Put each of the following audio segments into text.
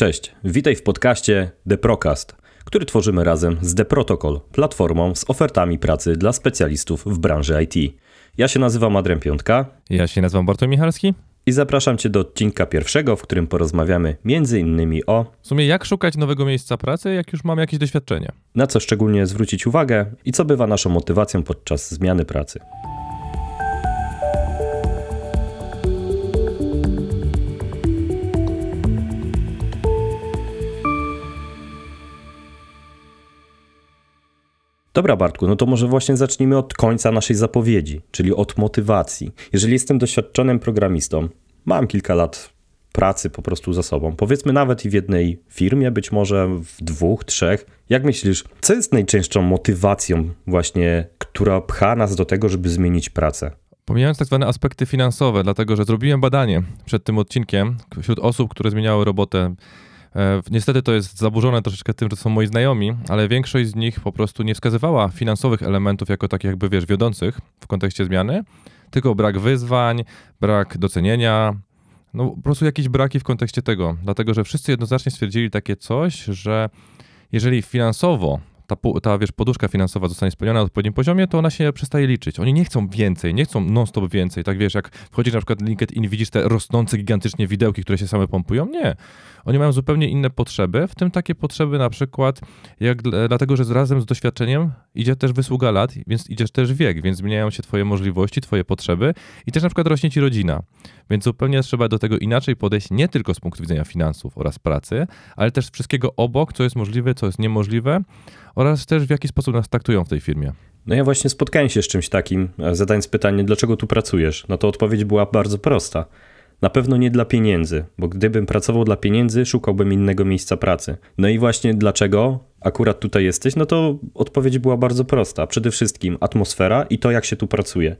Cześć, witaj w podcaście The Procast, który tworzymy razem z The Protocol, platformą z ofertami pracy dla specjalistów w branży IT. Ja się nazywam Adrian Piątka. Ja się nazywam Bartosz Michalski. I zapraszam Cię do odcinka pierwszego, w którym porozmawiamy innymi o... W sumie jak szukać nowego miejsca pracy, jak już mamy jakieś doświadczenie. Na co szczególnie zwrócić uwagę i co bywa naszą motywacją podczas zmiany pracy. Dobra, Bartku, no to może właśnie zacznijmy od końca naszej zapowiedzi, czyli od motywacji. Jeżeli jestem doświadczonym programistą, mam kilka lat pracy po prostu za sobą, powiedzmy nawet i w jednej firmie, być może w dwóch, trzech. Jak myślisz, co jest najczęstszą motywacją właśnie, która pcha nas do tego, żeby zmienić pracę? Pomijając tak zwane aspekty finansowe, dlatego że zrobiłem badanie przed tym odcinkiem wśród osób, które zmieniały robotę niestety to jest zaburzone troszeczkę tym, że są moi znajomi, ale większość z nich po prostu nie wskazywała finansowych elementów jako takich jakby, wiesz, wiodących w kontekście zmiany, tylko brak wyzwań, brak docenienia, no po prostu jakieś braki w kontekście tego, dlatego że wszyscy jednoznacznie stwierdzili takie coś, że jeżeli finansowo ta, ta wiesz, poduszka finansowa zostanie spełniona na odpowiednim poziomie, to ona się przestaje liczyć. Oni nie chcą więcej, nie chcą non-stop więcej. Tak wiesz, jak wchodzisz na przykład na LinkedIn i widzisz te rosnące gigantycznie widełki, które się same pompują. Nie. Oni mają zupełnie inne potrzeby, w tym takie potrzeby na przykład, jak dlatego, że razem z doświadczeniem idzie też wysługa lat, więc idziesz też wiek, więc zmieniają się twoje możliwości, twoje potrzeby i też na przykład rośnie ci rodzina. Więc zupełnie trzeba do tego inaczej podejść, nie tylko z punktu widzenia finansów oraz pracy, ale też wszystkiego obok, co jest możliwe, co jest niemożliwe oraz też w jaki sposób nas traktują w tej firmie. No ja właśnie spotkałem się z czymś takim, zadając pytanie, dlaczego tu pracujesz? No to odpowiedź była bardzo prosta. Na pewno nie dla pieniędzy, bo gdybym pracował dla pieniędzy, szukałbym innego miejsca pracy. No i właśnie dlaczego akurat tutaj jesteś? No to odpowiedź była bardzo prosta. Przede wszystkim atmosfera i to, jak się tu pracuje.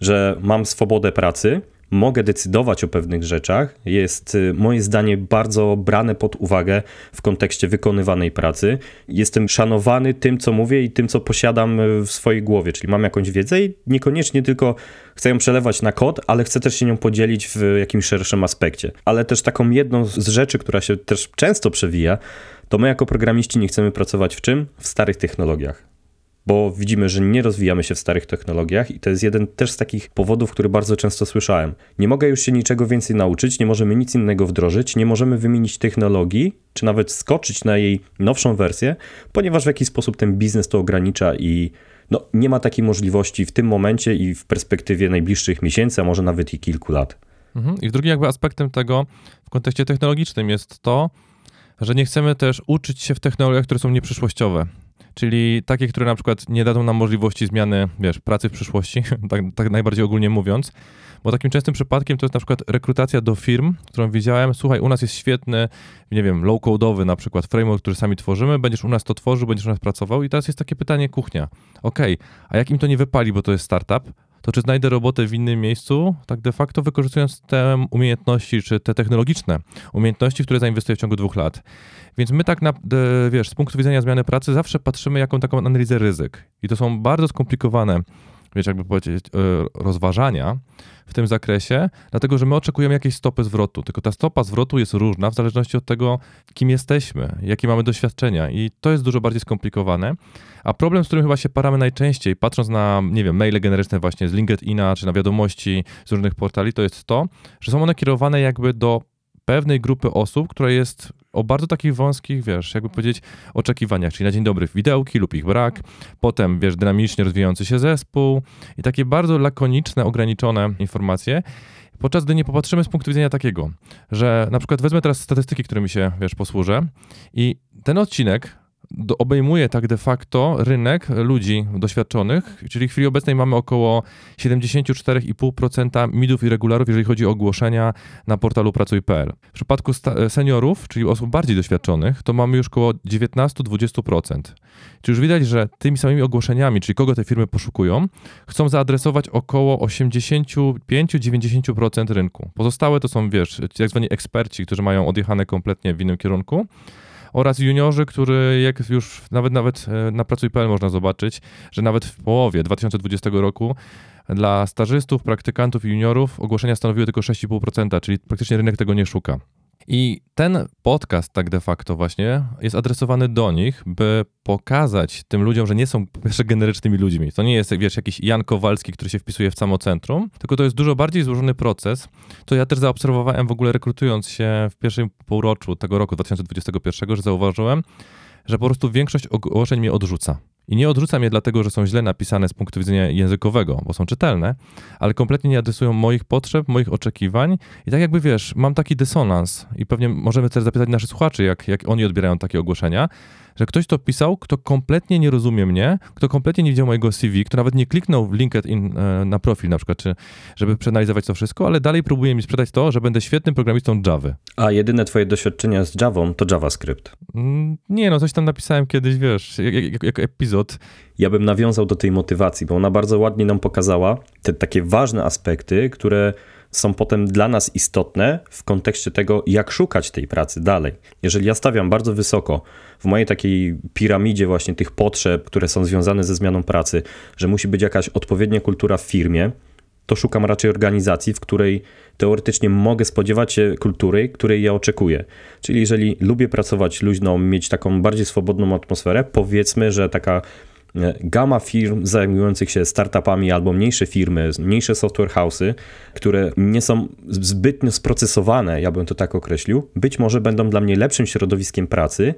Że mam swobodę pracy, mogę decydować o pewnych rzeczach, jest y, moje zdanie bardzo brane pod uwagę w kontekście wykonywanej pracy. Jestem szanowany tym, co mówię i tym, co posiadam y, w swojej głowie, czyli mam jakąś wiedzę i niekoniecznie tylko chcę ją przelewać na kod, ale chcę też się nią podzielić w jakimś szerszym aspekcie. Ale też taką jedną z rzeczy, która się też często przewija, to my jako programiści nie chcemy pracować w czym? W starych technologiach bo widzimy, że nie rozwijamy się w starych technologiach i to jest jeden też z takich powodów, który bardzo często słyszałem. Nie mogę już się niczego więcej nauczyć, nie możemy nic innego wdrożyć, nie możemy wymienić technologii, czy nawet skoczyć na jej nowszą wersję, ponieważ w jakiś sposób ten biznes to ogranicza i no, nie ma takiej możliwości w tym momencie i w perspektywie najbliższych miesięcy, a może nawet i kilku lat. Mhm. I drugim jakby aspektem tego w kontekście technologicznym jest to, że nie chcemy też uczyć się w technologiach, które są nieprzyszłościowe czyli takie, które na przykład nie dadzą nam możliwości zmiany, wiesz, pracy w przyszłości, tak, tak najbardziej ogólnie mówiąc, bo takim częstym przypadkiem to jest na przykład rekrutacja do firm, którą widziałem, słuchaj, u nas jest świetny, nie wiem, low-codeowy na przykład framework, który sami tworzymy, będziesz u nas to tworzył, będziesz u nas pracował. I teraz jest takie pytanie kuchnia. Okej, okay, a jak im to nie wypali, bo to jest startup, to czy znajdę robotę w innym miejscu, tak de facto wykorzystując te umiejętności, czy te technologiczne umiejętności, które zainwestuję w ciągu dwóch lat. Więc my tak, na, wiesz, z punktu widzenia zmiany pracy zawsze patrzymy jaką taką analizę ryzyk. I to są bardzo skomplikowane, wiesz, jakby powiedzieć, e, rozważania w tym zakresie, dlatego że my oczekujemy jakiejś stopy zwrotu. Tylko ta stopa zwrotu jest różna w zależności od tego, kim jesteśmy, jakie mamy doświadczenia. I to jest dużo bardziej skomplikowane. A problem, z którym chyba się paramy najczęściej, patrząc na, nie wiem, maile generyczne właśnie z LinkedIna, czy na wiadomości z różnych portali, to jest to, że są one kierowane jakby do pewnej grupy osób, która jest o bardzo takich wąskich, wiesz, jakby powiedzieć, oczekiwaniach, czyli na dzień dobry widełki lub ich brak, potem, wiesz, dynamicznie rozwijający się zespół i takie bardzo lakoniczne, ograniczone informacje, podczas gdy nie popatrzymy z punktu widzenia takiego, że na przykład wezmę teraz statystyki, którymi się, wiesz, posłużę i ten odcinek obejmuje tak de facto rynek ludzi doświadczonych, czyli w chwili obecnej mamy około 74,5% midów i regularów, jeżeli chodzi o ogłoszenia na portalu pracuj.pl. W przypadku seniorów, czyli osób bardziej doświadczonych, to mamy już około 19-20%. Czyli już widać, że tymi samymi ogłoszeniami, czyli kogo te firmy poszukują, chcą zaadresować około 85-90% rynku. Pozostałe to są, wiesz, tak zwani eksperci, którzy mają odjechane kompletnie w innym kierunku oraz juniorzy, który jak już nawet nawet e, na pracuj.pl można zobaczyć, że nawet w połowie 2020 roku dla stażystów, praktykantów i juniorów ogłoszenia stanowiły tylko 6,5%, czyli praktycznie rynek tego nie szuka. I ten podcast, tak de facto, właśnie jest adresowany do nich, by pokazać tym ludziom, że nie są pierwsze generycznymi ludźmi. To nie jest, wiesz, jakiś Jan Kowalski, który się wpisuje w samo centrum, tylko to jest dużo bardziej złożony proces. To ja też zaobserwowałem w ogóle rekrutując się w pierwszym półroczu tego roku 2021, że zauważyłem, że po prostu większość ogłoszeń mnie odrzuca. I nie odrzucam je dlatego, że są źle napisane z punktu widzenia językowego, bo są czytelne, ale kompletnie nie adresują moich potrzeb, moich oczekiwań. I tak jakby wiesz, mam taki dysonans i pewnie możemy też zapytać naszych słuchaczy, jak, jak oni odbierają takie ogłoszenia, że ktoś to pisał, kto kompletnie nie rozumie mnie, kto kompletnie nie widział mojego CV, kto nawet nie kliknął w LinkedIn e, na profil na przykład, czy, żeby przeanalizować to wszystko, ale dalej próbuje mi sprzedać to, że będę świetnym programistą Java. A jedyne twoje doświadczenia z Javą to JavaScript. Mm, nie, no coś tam napisałem kiedyś, wiesz, jak, jak, jak epizod. Ja bym nawiązał do tej motywacji, bo ona bardzo ładnie nam pokazała te takie ważne aspekty, które są potem dla nas istotne w kontekście tego, jak szukać tej pracy dalej. Jeżeli ja stawiam bardzo wysoko w mojej takiej piramidzie właśnie tych potrzeb, które są związane ze zmianą pracy, że musi być jakaś odpowiednia kultura w firmie, to szukam raczej organizacji, w której teoretycznie mogę spodziewać się kultury, której ja oczekuję. Czyli jeżeli lubię pracować luźno, mieć taką bardziej swobodną atmosferę, powiedzmy, że taka e, gama firm zajmujących się startupami albo mniejsze firmy, mniejsze software house'y, które nie są zbytnio sprocesowane, ja bym to tak określił, być może będą dla mnie lepszym środowiskiem pracy,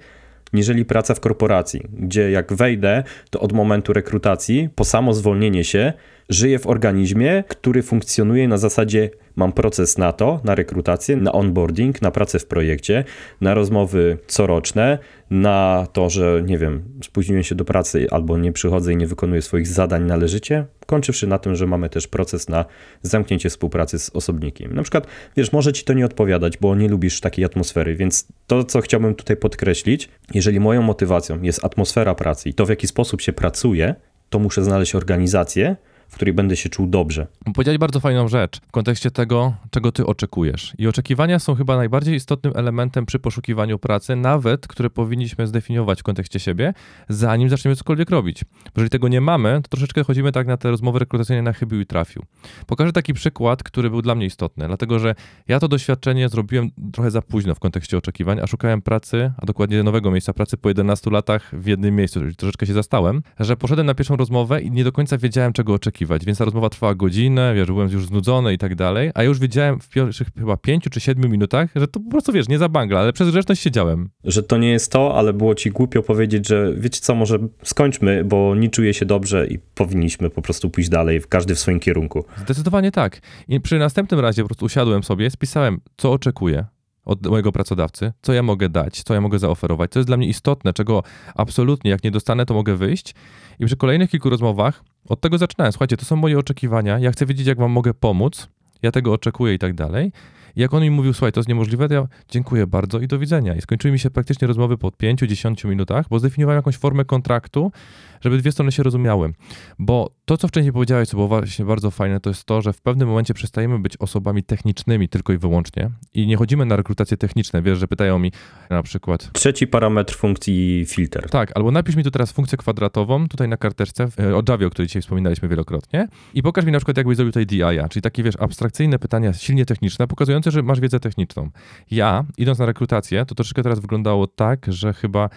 niżeli praca w korporacji, gdzie jak wejdę, to od momentu rekrutacji, po samo zwolnienie się, żyję w organizmie, który funkcjonuje na zasadzie mam proces na to, na rekrutację, na onboarding, na pracę w projekcie, na rozmowy coroczne, na to, że nie wiem, spóźniłem się do pracy albo nie przychodzę i nie wykonuję swoich zadań należycie, kończywszy na tym, że mamy też proces na zamknięcie współpracy z osobnikiem. Na przykład, wiesz, może ci to nie odpowiadać, bo nie lubisz takiej atmosfery, więc to, co chciałbym tutaj podkreślić, jeżeli moją motywacją jest atmosfera pracy i to, w jaki sposób się pracuje, to muszę znaleźć organizację, w której będę się czuł dobrze. Powiedziałeś bardzo fajną rzecz w kontekście tego, czego ty oczekujesz. I oczekiwania są chyba najbardziej istotnym elementem przy poszukiwaniu pracy, nawet które powinniśmy zdefiniować w kontekście siebie, zanim zaczniemy cokolwiek robić. Bo jeżeli tego nie mamy, to troszeczkę chodzimy tak na te rozmowy rekrutacyjne na chybił i trafił. Pokażę taki przykład, który był dla mnie istotny, dlatego że ja to doświadczenie zrobiłem trochę za późno w kontekście oczekiwań, a szukałem pracy, a dokładnie nowego miejsca pracy po 11 latach w jednym miejscu, czyli troszeczkę się zastałem, że poszedłem na pierwszą rozmowę i nie do końca wiedziałem, czego oczekiwać oczekiwać, więc ta rozmowa trwała godzinę, wiesz, byłem już znudzony i tak dalej, a ja już wiedziałem w pierwszych chyba pięciu czy siedmiu minutach, że to po prostu, wiesz, nie za bangla, ale przez grzeczność siedziałem. Że to nie jest to, ale było ci głupio powiedzieć, że wiecie co, może skończmy, bo nie czuję się dobrze i powinniśmy po prostu pójść dalej, każdy w swoim kierunku. Zdecydowanie tak. I przy następnym razie po prostu usiadłem sobie, spisałem, co oczekuję, od mojego pracodawcy, co ja mogę dać, co ja mogę zaoferować, co jest dla mnie istotne, czego absolutnie jak nie dostanę, to mogę wyjść. I przy kolejnych kilku rozmowach od tego zaczynałem. Słuchajcie, to są moje oczekiwania, ja chcę wiedzieć, jak wam mogę pomóc, ja tego oczekuję i tak dalej. Jak on mi mówił, słuchaj, to jest niemożliwe, to ja dziękuję bardzo i do widzenia. I skończyły mi się praktycznie rozmowy po 5-10 minutach, bo zdefiniowałem jakąś formę kontraktu, żeby dwie strony się rozumiały. Bo to, co wcześniej powiedziałeś, co było właśnie bardzo fajne, to jest to, że w pewnym momencie przestajemy być osobami technicznymi tylko i wyłącznie i nie chodzimy na rekrutacje techniczne. Wiesz, że pytają mi na przykład... Trzeci parametr funkcji filter. Tak, albo napisz mi tu teraz funkcję kwadratową, tutaj na karteczce, o Javie, o której dzisiaj wspominaliśmy wielokrotnie i pokaż mi na przykład, jakbyś zrobił tutaj DI-a, czyli takie, wiesz, abstrakcyjne pytania, silnie techniczne, pokazujące, że masz wiedzę techniczną. Ja, idąc na rekrutację, to troszeczkę teraz wyglądało tak, że chyba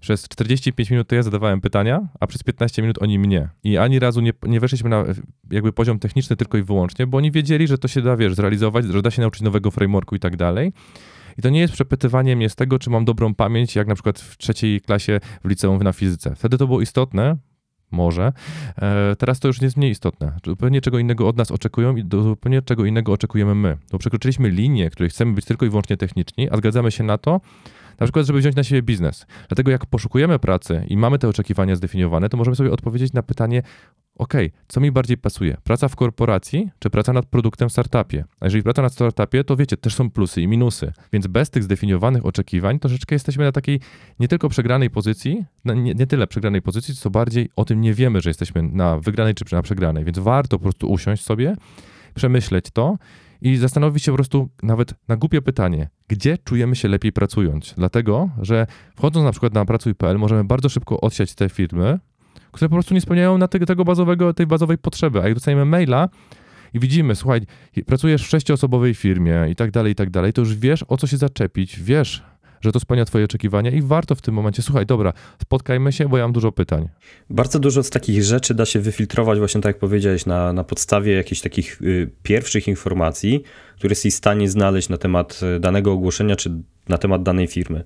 przez 45 minut to ja zadawałem pytania, a przez 15 minut oni mnie. I ani razu nie, nie weszliśmy na jakby poziom techniczny tylko i wyłącznie, bo oni wiedzieli, że to się da, wiesz, zrealizować, że da się nauczyć nowego frameworku i tak dalej. I to nie jest przepytywanie mnie z tego, czy mam dobrą pamięć, jak na przykład w trzeciej klasie w liceum na fizyce. Wtedy to było istotne, może. E, teraz to już jest mniej istotne. Zupełnie czego innego od nas oczekują i zupełnie czego innego oczekujemy my. Bo przekroczyliśmy linię, której chcemy być tylko i wyłącznie techniczni, a zgadzamy się na to, na przykład, żeby wziąć na siebie biznes. Dlatego jak poszukujemy pracy i mamy te oczekiwania zdefiniowane, to możemy sobie odpowiedzieć na pytanie, ok, co mi bardziej pasuje? Praca w korporacji czy praca nad produktem w startupie? A jeżeli praca nad startupie, to wiecie, też są plusy i minusy. Więc bez tych zdefiniowanych oczekiwań troszeczkę jesteśmy na takiej nie tylko przegranej pozycji, nie, nie tyle przegranej pozycji, co bardziej o tym nie wiemy, że jesteśmy na wygranej czy na przegranej. Więc warto po prostu usiąść sobie, przemyśleć to i zastanowić się po prostu nawet na głupie pytanie, gdzie czujemy się lepiej pracując. Dlatego, że wchodząc na przykład na pracuj.pl możemy bardzo szybko odsiać te firmy, które po prostu nie spełniają na tego, bazowego, tej bazowej potrzeby. A jak dostajemy maila, i widzimy, słuchaj, pracujesz w sześcioosobowej firmie i tak dalej, i tak dalej, to już wiesz, o co się zaczepić, wiesz, że to spełnia twoje oczekiwania i warto w tym momencie, słuchaj, dobra, spotkajmy się, bo ja mam dużo pytań. Bardzo dużo z takich rzeczy da się wyfiltrować, właśnie tak jak powiedziałeś, na, na podstawie jakichś takich y, pierwszych informacji, które jesteś w stanie znaleźć na temat y, danego ogłoszenia czy na temat danej firmy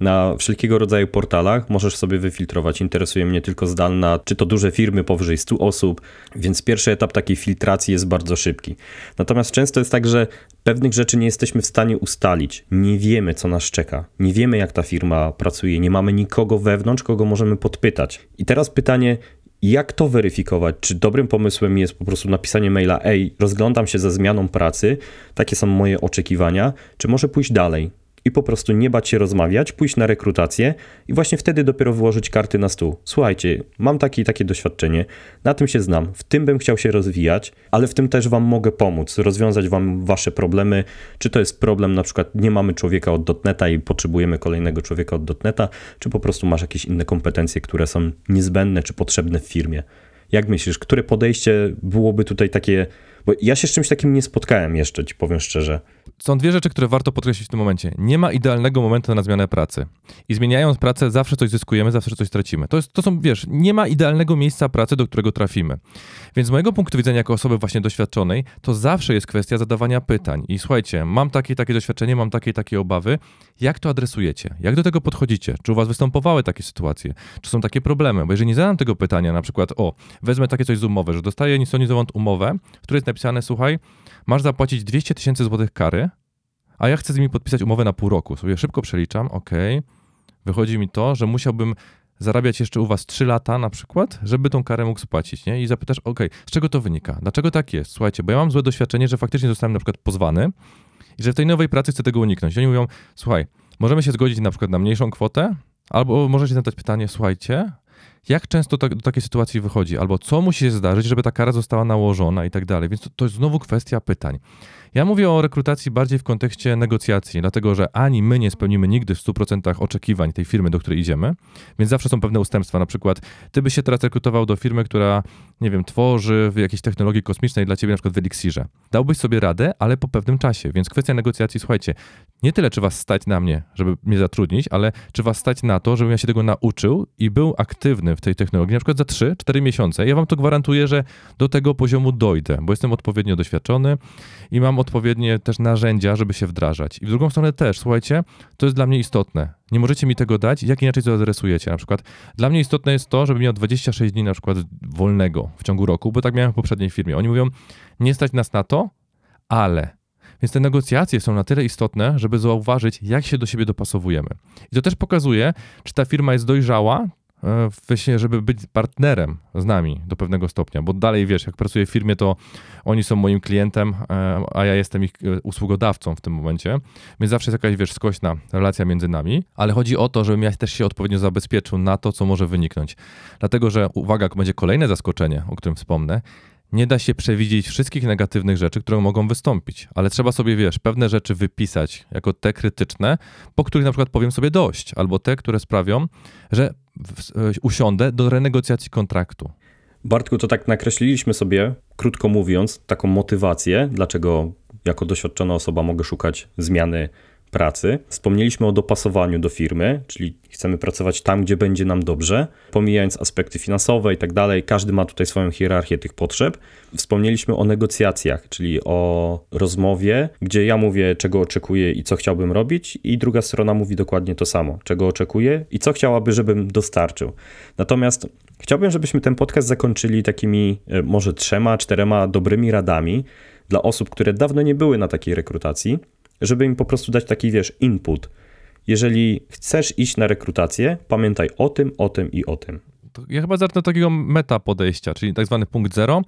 na wszelkiego rodzaju portalach możesz sobie wyfiltrować. Interesuje mnie tylko zdalna, czy to duże firmy powyżej 100 osób, więc pierwszy etap takiej filtracji jest bardzo szybki. Natomiast często jest tak, że pewnych rzeczy nie jesteśmy w stanie ustalić. Nie wiemy, co nas czeka. Nie wiemy, jak ta firma pracuje. Nie mamy nikogo wewnątrz, kogo możemy podpytać. I teraz pytanie, jak to weryfikować? Czy dobrym pomysłem jest po prostu napisanie maila: Ej, rozglądam się za zmianą pracy, takie są moje oczekiwania, czy może pójść dalej? I po prostu nie bać się rozmawiać, pójść na rekrutację i właśnie wtedy dopiero włożyć karty na stół. Słuchajcie, mam takie i takie doświadczenie, na tym się znam, w tym bym chciał się rozwijać, ale w tym też wam mogę pomóc, rozwiązać wam wasze problemy. Czy to jest problem, na przykład nie mamy człowieka od dotneta i potrzebujemy kolejnego człowieka od dotneta, czy po prostu masz jakieś inne kompetencje, które są niezbędne czy potrzebne w firmie. Jak myślisz, które podejście byłoby tutaj takie bo ja się z czymś takim nie spotkałem jeszcze, ci powiem szczerze. Są dwie rzeczy, które warto podkreślić w tym momencie. Nie ma idealnego momentu na zmianę pracy. I zmieniając pracę, zawsze coś zyskujemy, zawsze coś tracimy. To, jest, to są, wiesz, nie ma idealnego miejsca pracy, do którego trafimy. Więc z mojego punktu widzenia, jako osoby właśnie doświadczonej, to zawsze jest kwestia zadawania pytań. I słuchajcie, mam takie takie doświadczenie, mam takie takie obawy. Jak to adresujecie? Jak do tego podchodzicie? Czy u was występowały takie sytuacje? Czy są takie problemy? Bo jeżeli nie zadam tego pytania, na przykład, o, wezmę takie coś z umowy, że dostaję nisonizową umowę, w której jest napisane, słuchaj, masz zapłacić 200 tysięcy złotych kary, a ja chcę z nimi podpisać umowę na pół roku. Sobie szybko przeliczam, ok. Wychodzi mi to, że musiałbym zarabiać jeszcze u was 3 lata na przykład, żeby tą karę mógł spłacić, nie? I zapytasz, ok, z czego to wynika? Dlaczego tak jest? Słuchajcie, bo ja mam złe doświadczenie, że faktycznie zostałem na przykład pozwany i że w tej nowej pracy chcę tego uniknąć. I oni mówią, słuchaj, możemy się zgodzić na przykład na mniejszą kwotę, albo możecie zadać pytanie, słuchajcie, jak często tak, do takiej sytuacji wychodzi, albo co musi się zdarzyć, żeby ta kara została nałożona i tak dalej. Więc to, to jest znowu kwestia pytań. Ja mówię o rekrutacji bardziej w kontekście negocjacji, dlatego że ani my nie spełnimy nigdy w 100% oczekiwań tej firmy, do której idziemy, więc zawsze są pewne ustępstwa. Na przykład, ty byś się teraz rekrutował do firmy, która, nie wiem, tworzy jakieś technologii kosmicznej dla ciebie, na przykład w Elixirze. Dałbyś sobie radę, ale po pewnym czasie. Więc kwestia negocjacji, słuchajcie, nie tyle, czy was stać na mnie, żeby mnie zatrudnić, ale czy was stać na to, żebym ja się tego nauczył i był aktywny w tej technologii, na przykład za 3-4 miesiące. Ja wam to gwarantuję, że do tego poziomu dojdę, bo jestem odpowiednio doświadczony i mam odpowiednie też narzędzia, żeby się wdrażać. I w drugą stronę też, słuchajcie, to jest dla mnie istotne. Nie możecie mi tego dać, jak inaczej to adresujecie. Na przykład dla mnie istotne jest to, żebym miał 26 dni na przykład wolnego w ciągu roku, bo tak miałem w poprzedniej firmie. Oni mówią, nie stać nas na to, ale więc te negocjacje są na tyle istotne, żeby zauważyć, jak się do siebie dopasowujemy. I to też pokazuje, czy ta firma jest dojrzała, e, żeby być partnerem z nami do pewnego stopnia, bo dalej wiesz, jak pracuję w firmie, to oni są moim klientem, e, a ja jestem ich e, usługodawcą w tym momencie, więc zawsze jest jakaś, wiesz, skośna relacja między nami, ale chodzi o to, żebym ja też się odpowiednio zabezpieczył na to, co może wyniknąć. Dlatego, że uwaga, będzie kolejne zaskoczenie, o którym wspomnę, nie da się przewidzieć wszystkich negatywnych rzeczy, które mogą wystąpić, ale trzeba sobie, wiesz, pewne rzeczy wypisać jako te krytyczne, po których na przykład powiem sobie dość, albo te, które sprawią, że usiądę do renegocjacji kontraktu. Bartku, to tak nakreśliliśmy sobie, krótko mówiąc, taką motywację, dlaczego jako doświadczona osoba mogę szukać zmiany pracy. Wspomnieliśmy o dopasowaniu do firmy, czyli chcemy pracować tam, gdzie będzie nam dobrze, pomijając aspekty finansowe i tak dalej. Każdy ma tutaj swoją hierarchię tych potrzeb. Wspomnieliśmy o negocjacjach, czyli o rozmowie, gdzie ja mówię, czego oczekuję i co chciałbym robić, i druga strona mówi dokładnie to samo, czego oczekuje i co chciałaby, żebym dostarczył. Natomiast chciałbym, żebyśmy ten podcast zakończyli takimi e, może trzema, czterema dobrymi radami dla osób, które dawno nie były na takiej rekrutacji żeby im po prostu dać taki, wiesz, input. Jeżeli chcesz iść na rekrutację, pamiętaj o tym, o tym i o tym. Ja chyba zacznę od takiego meta podejścia, czyli tak zwany punkt zero.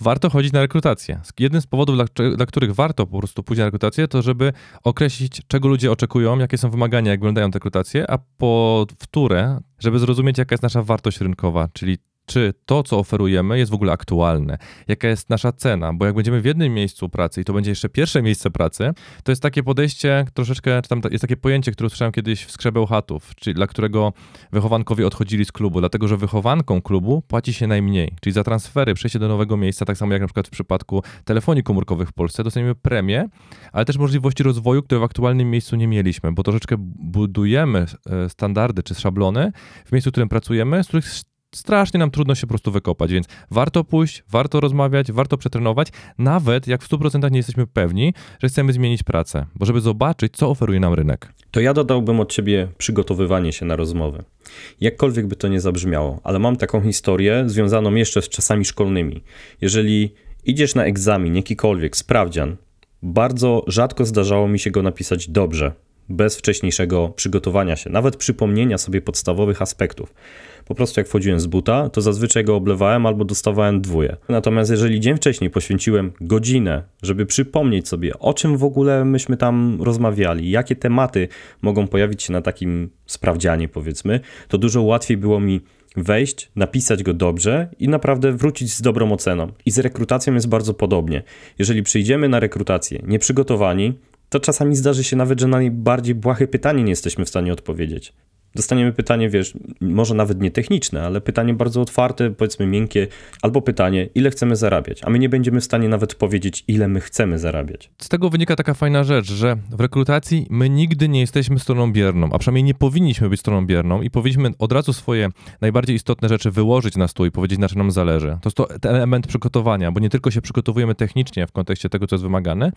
Warto chodzić na rekrutację. Jednym z powodów, dla, dla, których warto po prostu pójść na rekrutację, to żeby określić, czego ludzie oczekują, jakie są wymagania, jak wyglądają te rekrutacje, a po wtóre, żeby zrozumieć, jaka jest nasza wartość rynkowa, czyli czy to, co oferujemy, jest w ogóle aktualne, jaka jest nasza cena, bo jak będziemy w jednym miejscu pracy i to będzie jeszcze pierwsze miejsce pracy, to jest takie podejście troszeczkę, czy tam jest takie pojęcie, które usłyszałem kiedyś w Skrzebeł Chatów, czyli dla którego wychowankowie odchodzili z klubu, dlatego że wychowanką klubu płaci się najmniej, czyli za transfery, przejście do nowego miejsca, tak samo jak na przykład w przypadku telefonii komórkowych w Polsce, dostaniemy premię, ale też możliwości rozwoju, które w aktualnym miejscu nie mieliśmy, bo troszeczkę budujemy e, standardy czy szablony w miejscu, w którym pracujemy, z których strasznie nam trudno się po prostu wykopać, więc warto pójść, warto rozmawiać, warto przetrenować, nawet jak w 100% nie jesteśmy pewni, że chcemy zmienić pracę, bo żeby zobaczyć, co oferuje nam rynek. To ja dodałbym od ciebie przygotowywanie się na rozmowę. Jakkolwiek by to nie zabrzmiało, ale mam taką historię związaną jeszcze z czasami szkolnymi. Jeżeli idziesz na egzamin, jakikolwiek, sprawdzian, bardzo rzadko zdarzało mi się go napisać dobrze, bez wcześniejszego przygotowania się, nawet przypomnienia sobie podstawowych aspektów. Po prostu jak wchodziłem z buta, to zazwyczaj go oblewałem albo dostawałem dwóje. Natomiast jeżeli dzień wcześniej poświęciłem godzinę, żeby przypomnieć sobie, o czym w ogóle myśmy tam rozmawiali, jakie tematy mogą pojawić się na takim sprawdzianie, powiedzmy, to dużo łatwiej było mi wejść, napisać go dobrze i naprawdę wrócić z dobrą oceną. I z rekrutacją jest bardzo podobnie. Jeżeli przyjdziemy na rekrutację nieprzygotowani, to czasami zdarzy się nawet, że na najbardziej błahe pytanie nie jesteśmy w stanie odpowiedzieć. Dostaniemy pytanie, wiesz, może nawet nie techniczne, ale pytanie bardzo otwarte, powiedzmy miękkie, albo pytanie, ile chcemy zarabiać, a my nie będziemy w stanie nawet powiedzieć, ile my chcemy zarabiać. Z tego wynika taka fajna rzecz, że w rekrutacji my nigdy nie jesteśmy stroną bierną, a przynajmniej nie powinniśmy być stroną bierną i powinniśmy od razu swoje najbardziej istotne rzeczy wyłożyć na stół i powiedzieć, na czym nam zależy. To jest to element przygotowania, bo nie tylko się przygotowujemy technicznie w kontekście tego, co jest wymagane,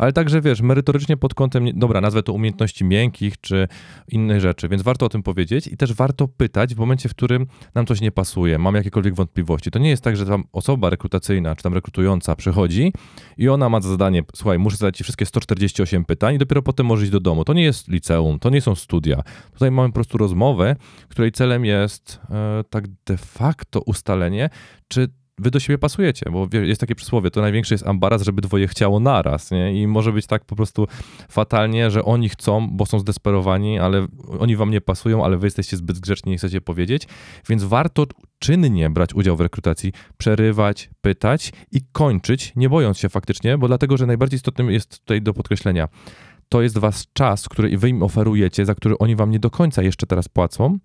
ale także wiesz, merytorycznie pod kątem, dobra, nazwę to umiejętności miękkich czy innych rzeczy, więc warto o tym powiedzieć i też warto pytać w momencie, w którym nam coś nie pasuje, mam jakiekolwiek wątpliwości. To nie jest tak, że tam osoba rekrutacyjna czy tam rekrutująca przychodzi i ona ma za zadanie, słuchaj, muszę zadać ci wszystkie 148 pytań i dopiero potem możesz iść do domu. To nie jest liceum, to nie są studia. Tutaj mamy po prostu rozmowę, której celem jest e, tak de facto ustalenie, czy wy do siebie pasujecie, bo jest takie przysłowie, to największy jest ambaraz, żeby dwoje chciało naraz, nie? I może być tak po prostu fatalnie, że oni chcą, bo są zdesperowani, ale oni wam nie pasują, ale wy jesteście zbyt grzeczni, nie chcecie powiedzieć, więc warto czynnie brać udział w rekrutacji, przerywać, pytać i kończyć, nie bojąc się faktycznie, bo dlatego, że najbardziej istotnym jest tutaj do podkreślenia, to jest was czas, który wy im oferujecie, za który oni wam nie do końca jeszcze teraz płacą,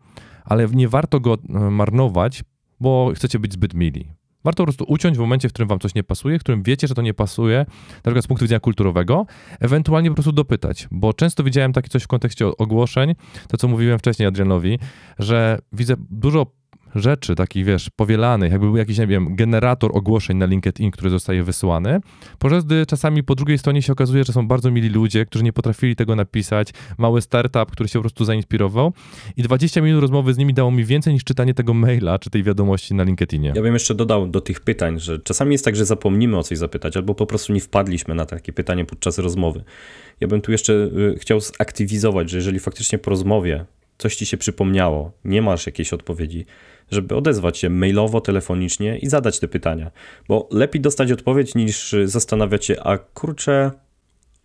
ale nie warto go e, marnować, bo chcecie być zbyt mili. Warto po prostu uciąć w momencie, w którym wam coś nie pasuje, w którym wiecie, że to nie pasuje, na przykład z punktu widzenia kulturowego, ewentualnie po prostu dopytać, bo często widziałem takie coś w kontekście ogłoszeń, to co mówiłem wcześniej Adrianowi, że widzę dużo rzeczy, takich wiesz, powielanych, jakby był jakiś, nie wiem, generator ogłoszeń na LinkedIn, który zostaje wysyłany, podczas gdy czasami po drugiej stronie się okazuje, że są bardzo mili ludzie, którzy nie potrafili tego napisać, mały startup, który się po prostu zainspirował i 20 minut rozmowy z nimi dało mi więcej niż czytanie tego maila czy tej wiadomości na LinkedInie. Ja bym jeszcze dodał do tych pytań, że czasami jest tak, że zapomnimy o coś zapytać, albo po prostu nie wpadliśmy na takie pytanie podczas rozmowy. Ja bym tu jeszcze y, chciał zaktywizować, że jeżeli faktycznie po rozmowie coś ci się przypomniało, nie masz jakiejś odpowiedzi, żeby odezwać się mailowo, telefonicznie i zadać te pytania. Bo lepiej dostać odpowiedź niż zastanawiać się, a kurczę,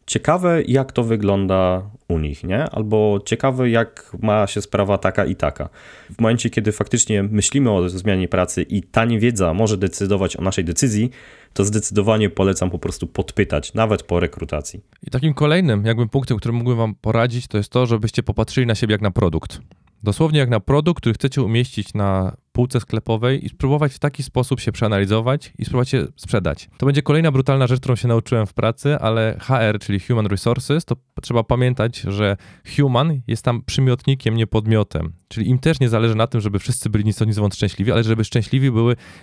ciekawe jak to wygląda u nich, nie? Albo ciekawe jak ma się sprawa taka i taka. W momencie, kiedy faktycznie myślimy o zmianie pracy i ta niewiedza może decydować o naszej decyzji, to zdecydowanie polecam po prostu podpytać, nawet po rekrutacji. I takim kolejnym jakby punktem, który mógłbym wam poradzić, to jest to, żebyście popatrzyli na siebie jak na produkt. Dosłownie jak na produkt, który chcecie umieścić na półce sklepowej i spróbować w taki sposób się przeanalizować i spróbować się sprzedać. To będzie kolejna brutalna rzecz, którą się nauczyłem w pracy, ale HR, czyli Human Resources, to trzeba pamiętać, że human jest tam przymiotnikiem, nie podmiotem. Czyli im też nie zależy na tym, żeby wszyscy byli nic nic szczęśliwi, ale żeby szczęśliwi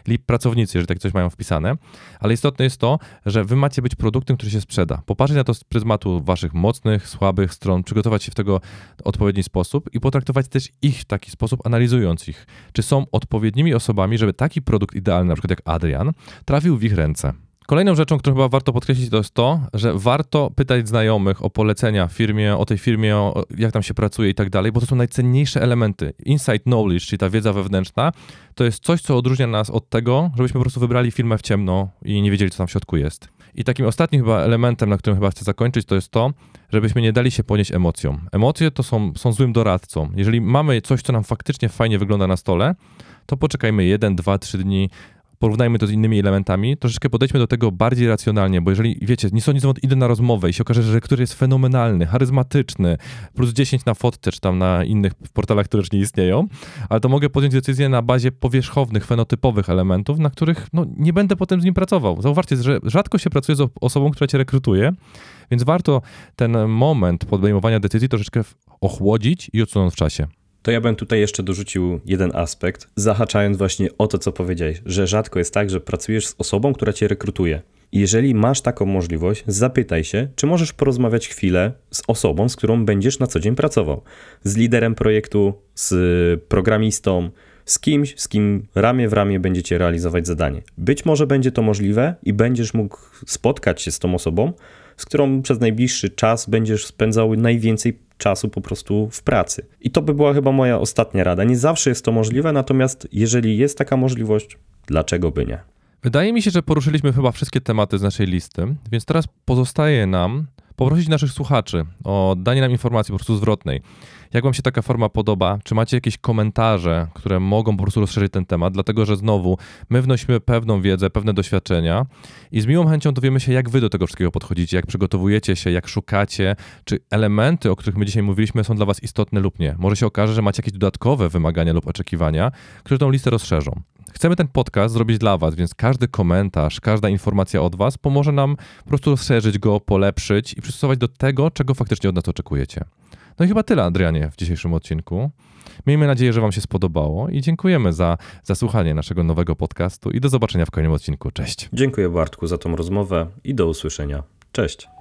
byli pracownicy, jeżeli tak coś mają wpisane. Ale istotne jest to, że wy macie być produktem, który się sprzeda. Popatrzeć na to z pryzmatu waszych mocnych, słabych stron, przygotować się w tego odpowiedni sposób i potraktować też ich w taki sposób, analizując ich. Czy są odpowiednimi osobami, żeby taki produkt idealny, na przykład jak Adrian, trafił w ich ręce. Kolejną rzeczą, którą chyba warto podkreślić, to jest to, że warto pytać znajomych o polecenia firmie, o tej firmie, o jak tam się pracuje i tak dalej, bo to są najcenniejsze elementy. Insight knowledge, czyli ta wiedza wewnętrzna, to jest coś, co odróżnia nas od tego, żebyśmy po prostu wybrali firmę w ciemno i nie wiedzieli, co tam w środku jest. I takim ostatnim chyba elementem, na którym chyba chcę zakończyć, to jest to, żebyśmy nie dali się ponieść emocjom. Emocje to są, są złym doradcą. Jeżeli mamy coś, co nam faktycznie fajnie wygląda na stole, to poczekajmy 1, 2, 3 dni, porównajmy to z innymi elementami, troszeczkę podejdźmy do tego bardziej racjonalnie, bo jeżeli, wiecie, nie sądzi idę na rozmowę i się okaże, że który jest fenomenalny, charyzmatyczny, plus 10 na fotce, czy tam na innych portalach, które już nie istnieją, ale to mogę podjąć decyzję na bazie powierzchownych, fenotypowych elementów, na których no, nie będę potem z nim pracował. Zauważcie, że rzadko się pracuje z osobą, która cię rekrutuje, więc warto ten moment podejmowania decyzji troszeczkę ochłodzić i odsunąć w czasie. To ja bym tutaj jeszcze dorzucił jeden aspekt, zahaczając właśnie o to, co powiedziałeś, że rzadko jest tak, że pracujesz z osobą, która cię rekrutuje. Jeżeli masz taką możliwość, zapytaj się, czy możesz porozmawiać chwilę z osobą, z którą będziesz na co dzień pracował. Z liderem projektu, z programistą, z kimś, z kim ramię w ramię będziecie realizować zadanie. Być może będzie to możliwe i będziesz mógł spotkać się z tą osobą, z którą przez najbliższy czas będziesz spędzał najwięcej czasu po prostu w pracy. I to by była chyba moja ostatnia rada. Nie zawsze jest to możliwe, natomiast jeżeli jest taka możliwość, dlaczego by nie? Wydaje mi się, że poruszyliśmy chyba wszystkie tematy z naszej listy, więc teraz pozostaje nam poprosić naszych słuchaczy o danie nam informacji po prostu zwrotnej. Jak Wam się taka forma podoba? Czy macie jakieś komentarze, które mogą po prostu rozszerzyć ten temat? Dlatego, że znowu my wnosimy pewną wiedzę, pewne doświadczenia i z miłą chęcią dowiemy się, jak Wy do tego wszystkiego podchodzicie, jak przygotowujecie się, jak szukacie, czy elementy, o których my dzisiaj mówiliśmy, są dla Was istotne lub nie. Może się okaże, że macie jakieś dodatkowe wymagania lub oczekiwania, które tą listę rozszerzą. Chcemy ten podcast zrobić dla Was, więc każdy komentarz, każda informacja od Was pomoże nam po prostu rozszerzyć go, polepszyć i przystosować do tego, czego faktycznie od nas oczekujecie. No i chyba tyle, Adrianie, w dzisiejszym odcinku. Miejmy nadzieję, że Wam się spodobało i dziękujemy za, za słuchanie naszego nowego podcastu i do zobaczenia w kolejnym odcinku. Cześć. Dziękuję Bartku za tą rozmowę i do usłyszenia. Cześć.